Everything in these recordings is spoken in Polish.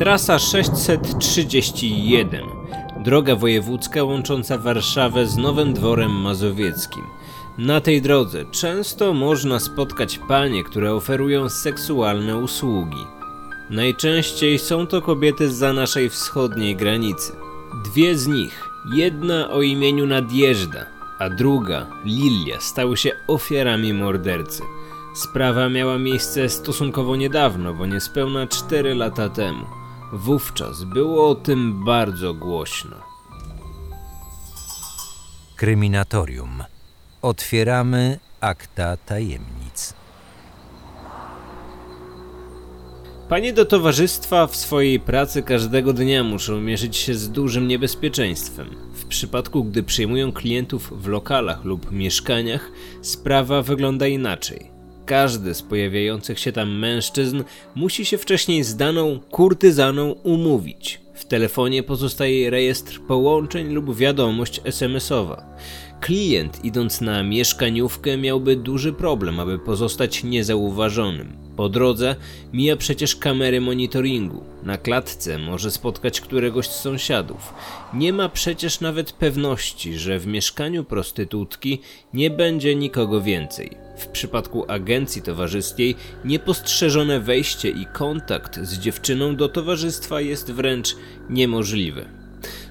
Trasa 631. Droga wojewódzka łącząca Warszawę z Nowym Dworem Mazowieckim. Na tej drodze często można spotkać panie, które oferują seksualne usługi. Najczęściej są to kobiety za naszej wschodniej granicy. Dwie z nich, jedna o imieniu Nadjeżda, a druga, Lilia, stały się ofiarami mordercy. Sprawa miała miejsce stosunkowo niedawno, bo niespełna 4 lata temu. Wówczas było o tym bardzo głośno. Kryminatorium. Otwieramy akta tajemnic. Panie do towarzystwa w swojej pracy każdego dnia muszą mierzyć się z dużym niebezpieczeństwem. W przypadku, gdy przyjmują klientów w lokalach lub mieszkaniach, sprawa wygląda inaczej. Każdy z pojawiających się tam mężczyzn musi się wcześniej z daną kurtyzaną umówić. W telefonie pozostaje rejestr połączeń lub wiadomość SMS-owa. Klient idąc na mieszkaniówkę miałby duży problem, aby pozostać niezauważonym. Po drodze mija przecież kamery monitoringu. Na klatce może spotkać któregoś z sąsiadów. Nie ma przecież nawet pewności, że w mieszkaniu prostytutki nie będzie nikogo więcej. W przypadku agencji towarzyskiej niepostrzeżone wejście i kontakt z dziewczyną do towarzystwa jest wręcz niemożliwy.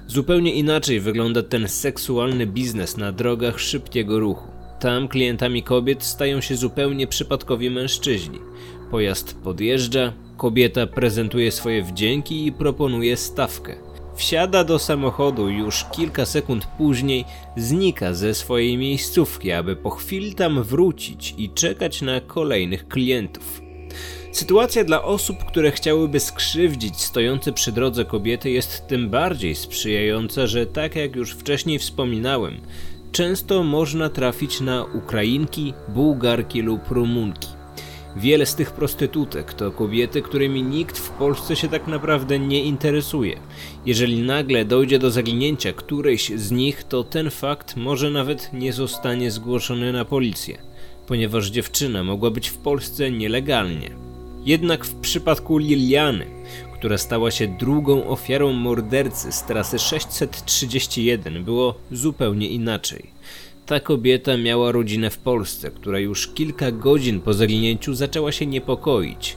Zupełnie inaczej wygląda ten seksualny biznes na drogach szybkiego ruchu. Tam klientami kobiet stają się zupełnie przypadkowi mężczyźni. Pojazd podjeżdża, kobieta prezentuje swoje wdzięki i proponuje stawkę. Wsiada do samochodu już kilka sekund później znika ze swojej miejscówki, aby po chwili tam wrócić i czekać na kolejnych klientów. Sytuacja dla osób, które chciałyby skrzywdzić stojące przy drodze kobiety jest tym bardziej sprzyjająca, że tak jak już wcześniej wspominałem, często można trafić na Ukrainki, Bułgarki lub Rumunki. Wiele z tych prostytutek to kobiety, którymi nikt w Polsce się tak naprawdę nie interesuje. Jeżeli nagle dojdzie do zaginięcia którejś z nich, to ten fakt może nawet nie zostanie zgłoszony na policję, ponieważ dziewczyna mogła być w Polsce nielegalnie. Jednak w przypadku Liliany, która stała się drugą ofiarą mordercy z trasy 631, było zupełnie inaczej. Ta kobieta miała rodzinę w Polsce, która już kilka godzin po zaginięciu zaczęła się niepokoić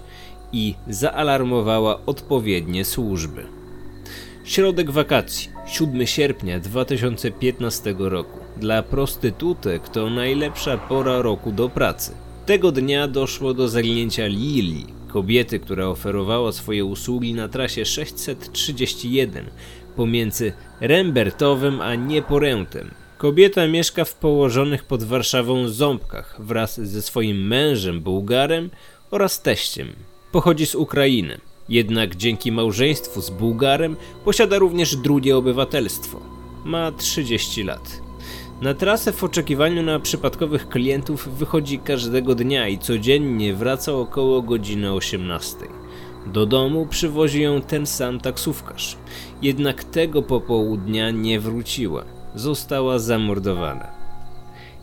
i zaalarmowała odpowiednie służby. Środek wakacji, 7 sierpnia 2015 roku. Dla prostytutek to najlepsza pora roku do pracy. Tego dnia doszło do zaginięcia Lili, kobiety, która oferowała swoje usługi na trasie 631 pomiędzy Rembertowem a Nieporętem. Kobieta mieszka w położonych pod Warszawą Ząbkach wraz ze swoim mężem Bułgarem oraz teściem. Pochodzi z Ukrainy, jednak dzięki małżeństwu z Bułgarem posiada również drugie obywatelstwo. Ma 30 lat. Na trasę w oczekiwaniu na przypadkowych klientów wychodzi każdego dnia i codziennie wraca około godziny 18. Do domu przywozi ją ten sam taksówkarz. Jednak tego popołudnia nie wróciła. Została zamordowana.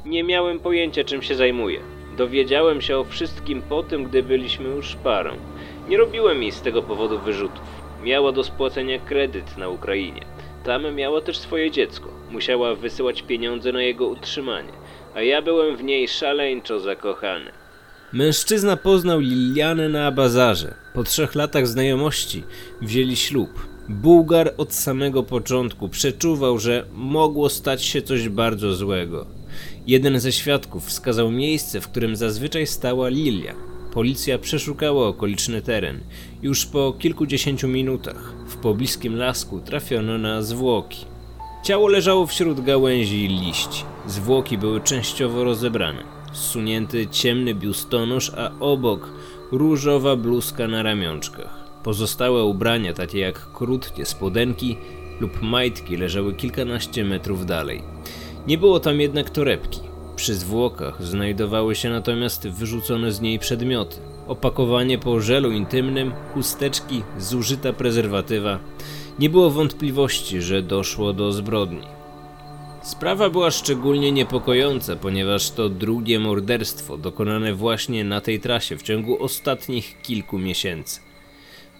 Nie miałem pojęcia czym się zajmuje. Dowiedziałem się o wszystkim po tym, gdy byliśmy już parą. Nie robiłem jej z tego powodu wyrzutów. Miała do spłacenia kredyt na Ukrainie. Tam miała też swoje dziecko. Musiała wysyłać pieniądze na jego utrzymanie, a ja byłem w niej szaleńczo zakochany. Mężczyzna poznał Lilianę na bazarze. Po trzech latach znajomości wzięli ślub. Bułgar od samego początku przeczuwał, że mogło stać się coś bardzo złego. Jeden ze świadków wskazał miejsce, w którym zazwyczaj stała Lilia. Policja przeszukała okoliczny teren. Już po kilkudziesięciu minutach w pobliskim lasku trafiono na zwłoki. Ciało leżało wśród gałęzi i liści. Zwłoki były częściowo rozebrane. Zsunięty ciemny biustonosz, a obok różowa bluzka na ramionczkach. Pozostałe ubrania, takie jak krótkie spodenki lub majtki, leżały kilkanaście metrów dalej. Nie było tam jednak torebki. Przy zwłokach znajdowały się natomiast wyrzucone z niej przedmioty. Opakowanie po żelu intymnym, chusteczki, zużyta prezerwatywa. Nie było wątpliwości, że doszło do zbrodni. Sprawa była szczególnie niepokojąca, ponieważ to drugie morderstwo dokonane właśnie na tej trasie w ciągu ostatnich kilku miesięcy.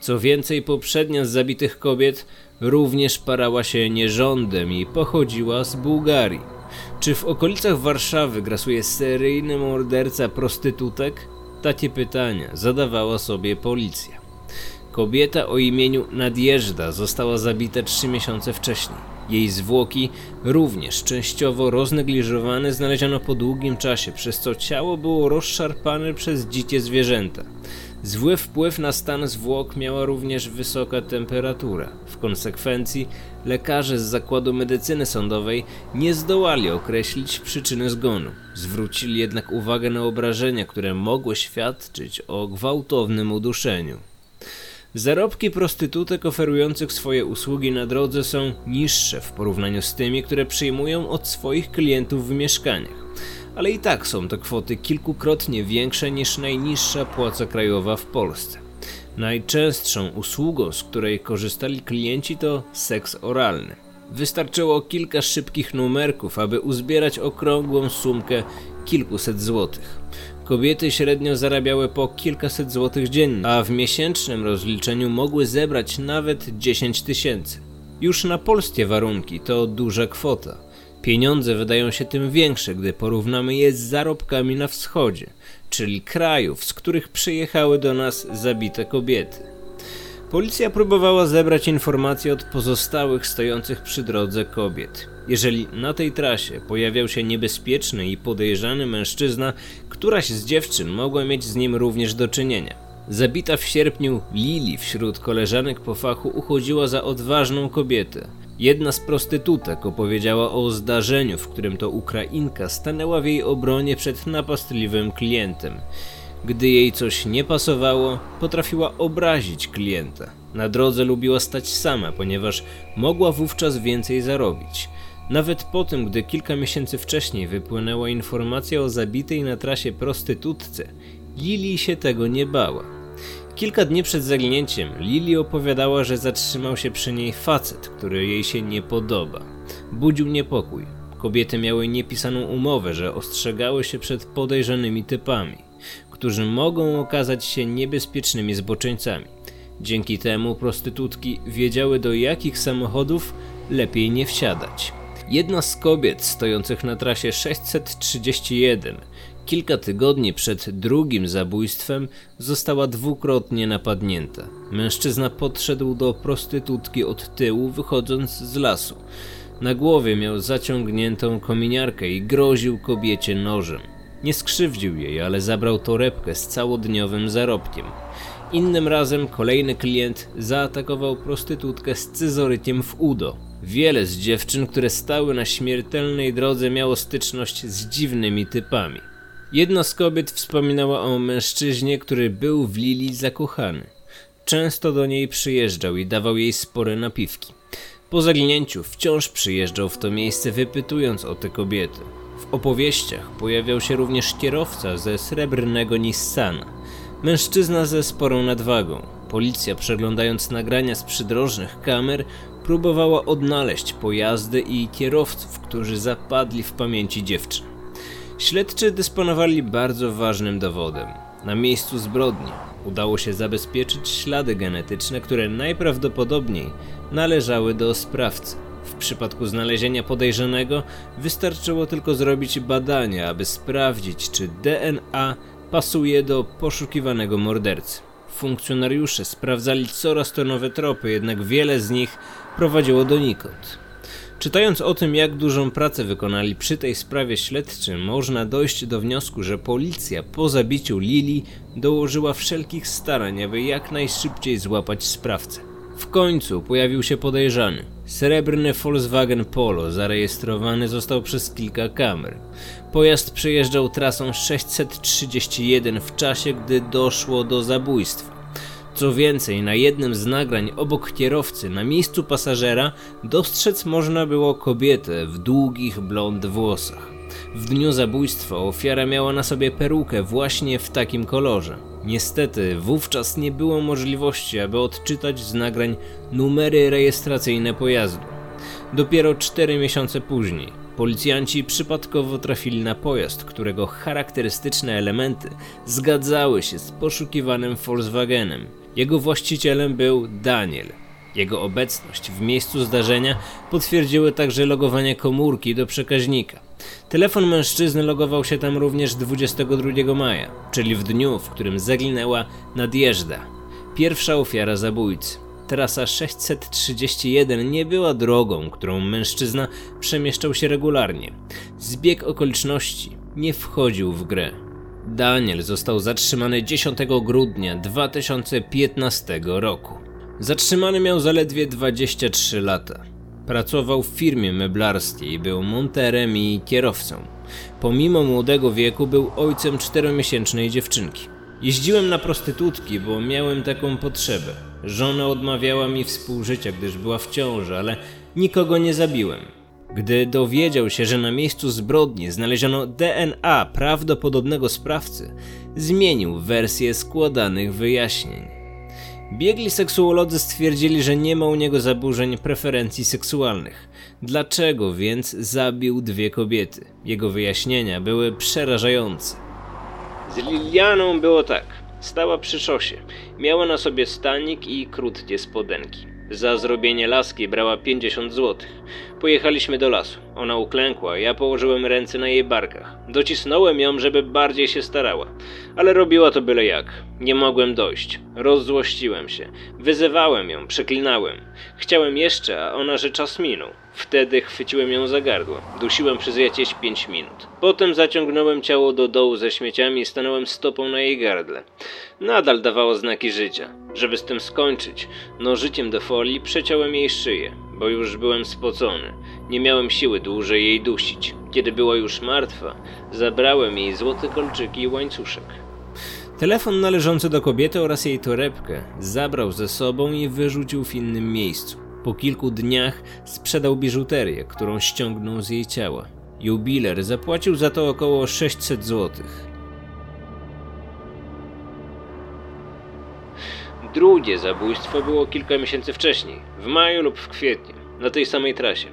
Co więcej, poprzednia z zabitych kobiet również parała się nierządem i pochodziła z Bułgarii. Czy w okolicach Warszawy grasuje seryjny morderca prostytutek? Takie pytania zadawała sobie policja. Kobieta o imieniu Nadjeżda została zabita trzy miesiące wcześniej. Jej zwłoki, również częściowo roznegliżowane, znaleziono po długim czasie, przez co ciało było rozszarpane przez dzikie zwierzęta. Zły wpływ na stan zwłok miała również wysoka temperatura. W konsekwencji lekarze z Zakładu Medycyny Sądowej nie zdołali określić przyczyny zgonu. Zwrócili jednak uwagę na obrażenia, które mogły świadczyć o gwałtownym uduszeniu. Zarobki prostytutek oferujących swoje usługi na drodze są niższe w porównaniu z tymi, które przyjmują od swoich klientów w mieszkaniach. Ale i tak są to kwoty kilkukrotnie większe niż najniższa płaca krajowa w Polsce. Najczęstszą usługą, z której korzystali klienci, to seks oralny. Wystarczyło kilka szybkich numerków, aby uzbierać okrągłą sumkę kilkuset złotych. Kobiety średnio zarabiały po kilkaset złotych dziennie, a w miesięcznym rozliczeniu mogły zebrać nawet 10 tysięcy. Już na polskie warunki to duża kwota. Pieniądze wydają się tym większe, gdy porównamy je z zarobkami na wschodzie, czyli krajów, z których przyjechały do nas zabite kobiety. Policja próbowała zebrać informacje od pozostałych stojących przy drodze kobiet. Jeżeli na tej trasie pojawiał się niebezpieczny i podejrzany mężczyzna, któraś z dziewczyn mogła mieć z nim również do czynienia. Zabita w sierpniu Lili wśród koleżanek po fachu uchodziła za odważną kobietę. Jedna z prostytutek opowiedziała o zdarzeniu, w którym to Ukrainka stanęła w jej obronie przed napastliwym klientem. Gdy jej coś nie pasowało, potrafiła obrazić klienta. Na drodze lubiła stać sama, ponieważ mogła wówczas więcej zarobić. Nawet po tym, gdy kilka miesięcy wcześniej wypłynęła informacja o zabitej na trasie prostytutce, Lili się tego nie bała. Kilka dni przed zaginięciem Lili opowiadała, że zatrzymał się przy niej facet, który jej się nie podoba. Budził niepokój. Kobiety miały niepisaną umowę, że ostrzegały się przed podejrzanymi typami, którzy mogą okazać się niebezpiecznymi zboczeńcami. Dzięki temu prostytutki wiedziały do jakich samochodów lepiej nie wsiadać. Jedna z kobiet stojących na trasie 631 kilka tygodni przed drugim zabójstwem została dwukrotnie napadnięta. Mężczyzna podszedł do prostytutki od tyłu, wychodząc z lasu. Na głowie miał zaciągniętą kominiarkę i groził kobiecie nożem. Nie skrzywdził jej, ale zabrał torebkę z całodniowym zarobkiem. Innym razem kolejny klient zaatakował prostytutkę z cyzorykiem w udo. Wiele z dziewczyn, które stały na śmiertelnej drodze, miało styczność z dziwnymi typami. Jedna z kobiet wspominała o mężczyźnie, który był w Lili zakochany. Często do niej przyjeżdżał i dawał jej spore napiwki. Po zaginięciu wciąż przyjeżdżał w to miejsce, wypytując o te kobiety. Opowieściach pojawiał się również kierowca ze srebrnego Nissana. Mężczyzna ze sporą nadwagą. Policja, przeglądając nagrania z przydrożnych kamer, próbowała odnaleźć pojazdy i kierowców, którzy zapadli w pamięci dziewczyn. Śledczy dysponowali bardzo ważnym dowodem. Na miejscu zbrodni udało się zabezpieczyć ślady genetyczne, które najprawdopodobniej należały do sprawcy. W przypadku znalezienia podejrzanego wystarczyło tylko zrobić badania, aby sprawdzić, czy DNA pasuje do poszukiwanego mordercy. Funkcjonariusze sprawdzali coraz to nowe tropy, jednak wiele z nich prowadziło donikąd. Czytając o tym, jak dużą pracę wykonali przy tej sprawie śledczy, można dojść do wniosku, że policja po zabiciu Lili dołożyła wszelkich starań, aby jak najszybciej złapać sprawcę. W końcu pojawił się podejrzany. Srebrny Volkswagen Polo zarejestrowany został przez kilka kamer. Pojazd przejeżdżał trasą 631 w czasie, gdy doszło do zabójstwa. Co więcej, na jednym z nagrań obok kierowcy, na miejscu pasażera, dostrzec można było kobietę w długich blond włosach. W dniu zabójstwa ofiara miała na sobie perukę właśnie w takim kolorze. Niestety, wówczas nie było możliwości, aby odczytać z nagrań numery rejestracyjne pojazdu. Dopiero cztery miesiące później policjanci przypadkowo trafili na pojazd, którego charakterystyczne elementy zgadzały się z poszukiwanym Volkswagenem. Jego właścicielem był Daniel. Jego obecność w miejscu zdarzenia potwierdziły także logowanie komórki do przekaźnika. Telefon mężczyzny logował się tam również 22 maja, czyli w dniu, w którym zaginęła nadjeżda, pierwsza ofiara zabójcy. Trasa 631 nie była drogą, którą mężczyzna przemieszczał się regularnie. Zbieg okoliczności nie wchodził w grę. Daniel został zatrzymany 10 grudnia 2015 roku. Zatrzymany miał zaledwie 23 lata. Pracował w firmie meblarskiej, był monterem i kierowcą. Pomimo młodego wieku był ojcem czteromiesięcznej dziewczynki. Jeździłem na prostytutki, bo miałem taką potrzebę. Żona odmawiała mi współżycia, gdyż była w ciąży, ale nikogo nie zabiłem. Gdy dowiedział się, że na miejscu zbrodni znaleziono DNA prawdopodobnego sprawcy, zmienił wersję składanych wyjaśnień. Biegli seksuolodzy stwierdzili, że nie ma u niego zaburzeń preferencji seksualnych. Dlaczego więc zabił dwie kobiety? Jego wyjaśnienia były przerażające. Z Lilianą było tak. Stała przy szosie. Miała na sobie stanik i krótkie spodenki. Za zrobienie laski brała 50 zł. Pojechaliśmy do lasu. Ona uklękła, ja położyłem ręce na jej barkach. Docisnąłem ją, żeby bardziej się starała. Ale robiła to byle jak. Nie mogłem dojść. Rozzłościłem się. Wyzywałem ją, przeklinałem. Chciałem jeszcze, a ona, że czas minął. Wtedy chwyciłem ją za gardło. Dusiłem przez jakieś 5 minut. Potem zaciągnąłem ciało do dołu ze śmieciami i stanąłem stopą na jej gardle. Nadal dawało znaki życia. Żeby z tym skończyć, nożyciem do folii przeciąłem jej szyję, bo już byłem spocony. Nie miałem siły dłużej jej dusić. Kiedy była już martwa, zabrałem jej złote kolczyki i łańcuszek. Telefon należący do kobiety oraz jej torebkę zabrał ze sobą i wyrzucił w innym miejscu. Po kilku dniach sprzedał biżuterię, którą ściągnął z jej ciała. Jubiler zapłacił za to około 600 złotych. Drugie zabójstwo było kilka miesięcy wcześniej, w maju lub w kwietniu, na tej samej trasie.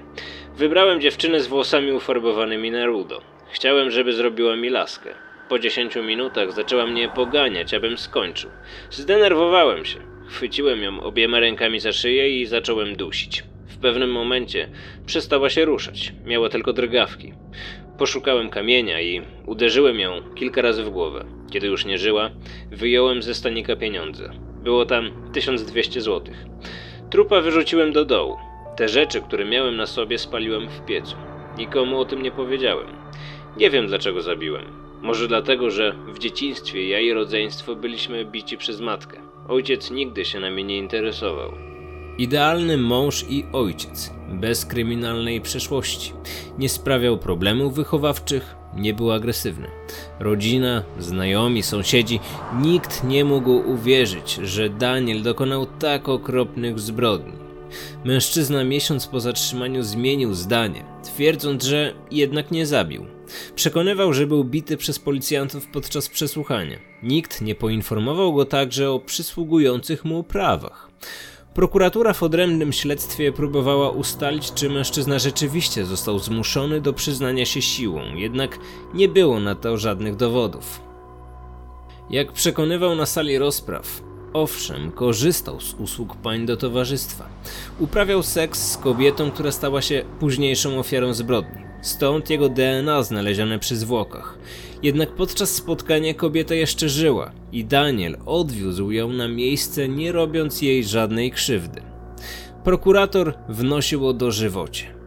Wybrałem dziewczynę z włosami ufarbowanymi na rudo. Chciałem, żeby zrobiła mi laskę. Po 10 minutach zaczęła mnie poganiać, abym skończył. Zdenerwowałem się. Chwyciłem ją obiema rękami za szyję i zacząłem dusić. W pewnym momencie przestała się ruszać, miała tylko drgawki. Poszukałem kamienia i uderzyłem ją kilka razy w głowę. Kiedy już nie żyła, wyjąłem ze stanika pieniądze. Było tam 1200 zł. Trupa wyrzuciłem do dołu. Te rzeczy, które miałem na sobie, spaliłem w piecu. Nikomu o tym nie powiedziałem. Nie wiem dlaczego zabiłem. Może dlatego, że w dzieciństwie ja i rodzeństwo byliśmy bici przez matkę. Ojciec nigdy się nami nie interesował. Idealny mąż i ojciec, bez kryminalnej przeszłości. Nie sprawiał problemów wychowawczych, nie był agresywny. Rodzina, znajomi, sąsiedzi, nikt nie mógł uwierzyć, że Daniel dokonał tak okropnych zbrodni. Mężczyzna miesiąc po zatrzymaniu zmienił zdanie, twierdząc, że jednak nie zabił. Przekonywał, że był bity przez policjantów podczas przesłuchania. Nikt nie poinformował go także o przysługujących mu prawach. Prokuratura w odrębnym śledztwie próbowała ustalić, czy mężczyzna rzeczywiście został zmuszony do przyznania się siłą, jednak nie było na to żadnych dowodów. Jak przekonywał na sali rozpraw, owszem, korzystał z usług pań do towarzystwa. Uprawiał seks z kobietą, która stała się późniejszą ofiarą zbrodni. Stąd jego DNA znalezione przy zwłokach. Jednak podczas spotkania kobieta jeszcze żyła i Daniel odwiózł ją na miejsce, nie robiąc jej żadnej krzywdy. Prokurator wnosił o dożywocie.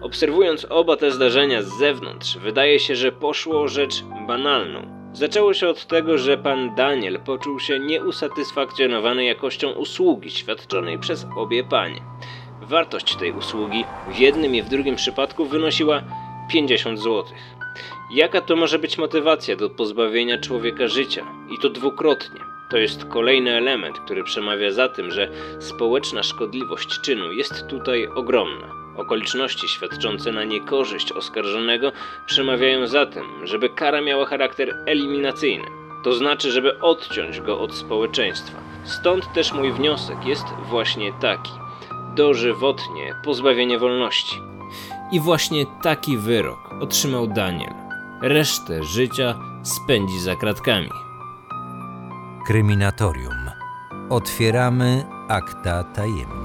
Obserwując oba te zdarzenia z zewnątrz, wydaje się, że poszło rzecz banalną. Zaczęło się od tego, że pan Daniel poczuł się nieusatysfakcjonowany jakością usługi świadczonej przez obie panie. Wartość tej usługi w jednym i w drugim przypadku wynosiła 50 zł. Jaka to może być motywacja do pozbawienia człowieka życia? I to dwukrotnie. To jest kolejny element, który przemawia za tym, że społeczna szkodliwość czynu jest tutaj ogromna. Okoliczności świadczące na niekorzyść oskarżonego przemawiają za tym, żeby kara miała charakter eliminacyjny. To znaczy, żeby odciąć go od społeczeństwa. Stąd też mój wniosek jest właśnie taki dożywotnie pozbawienie wolności. I właśnie taki wyrok otrzymał Daniel. Resztę życia spędzi za kratkami. Kryminatorium. Otwieramy akta tajemnic.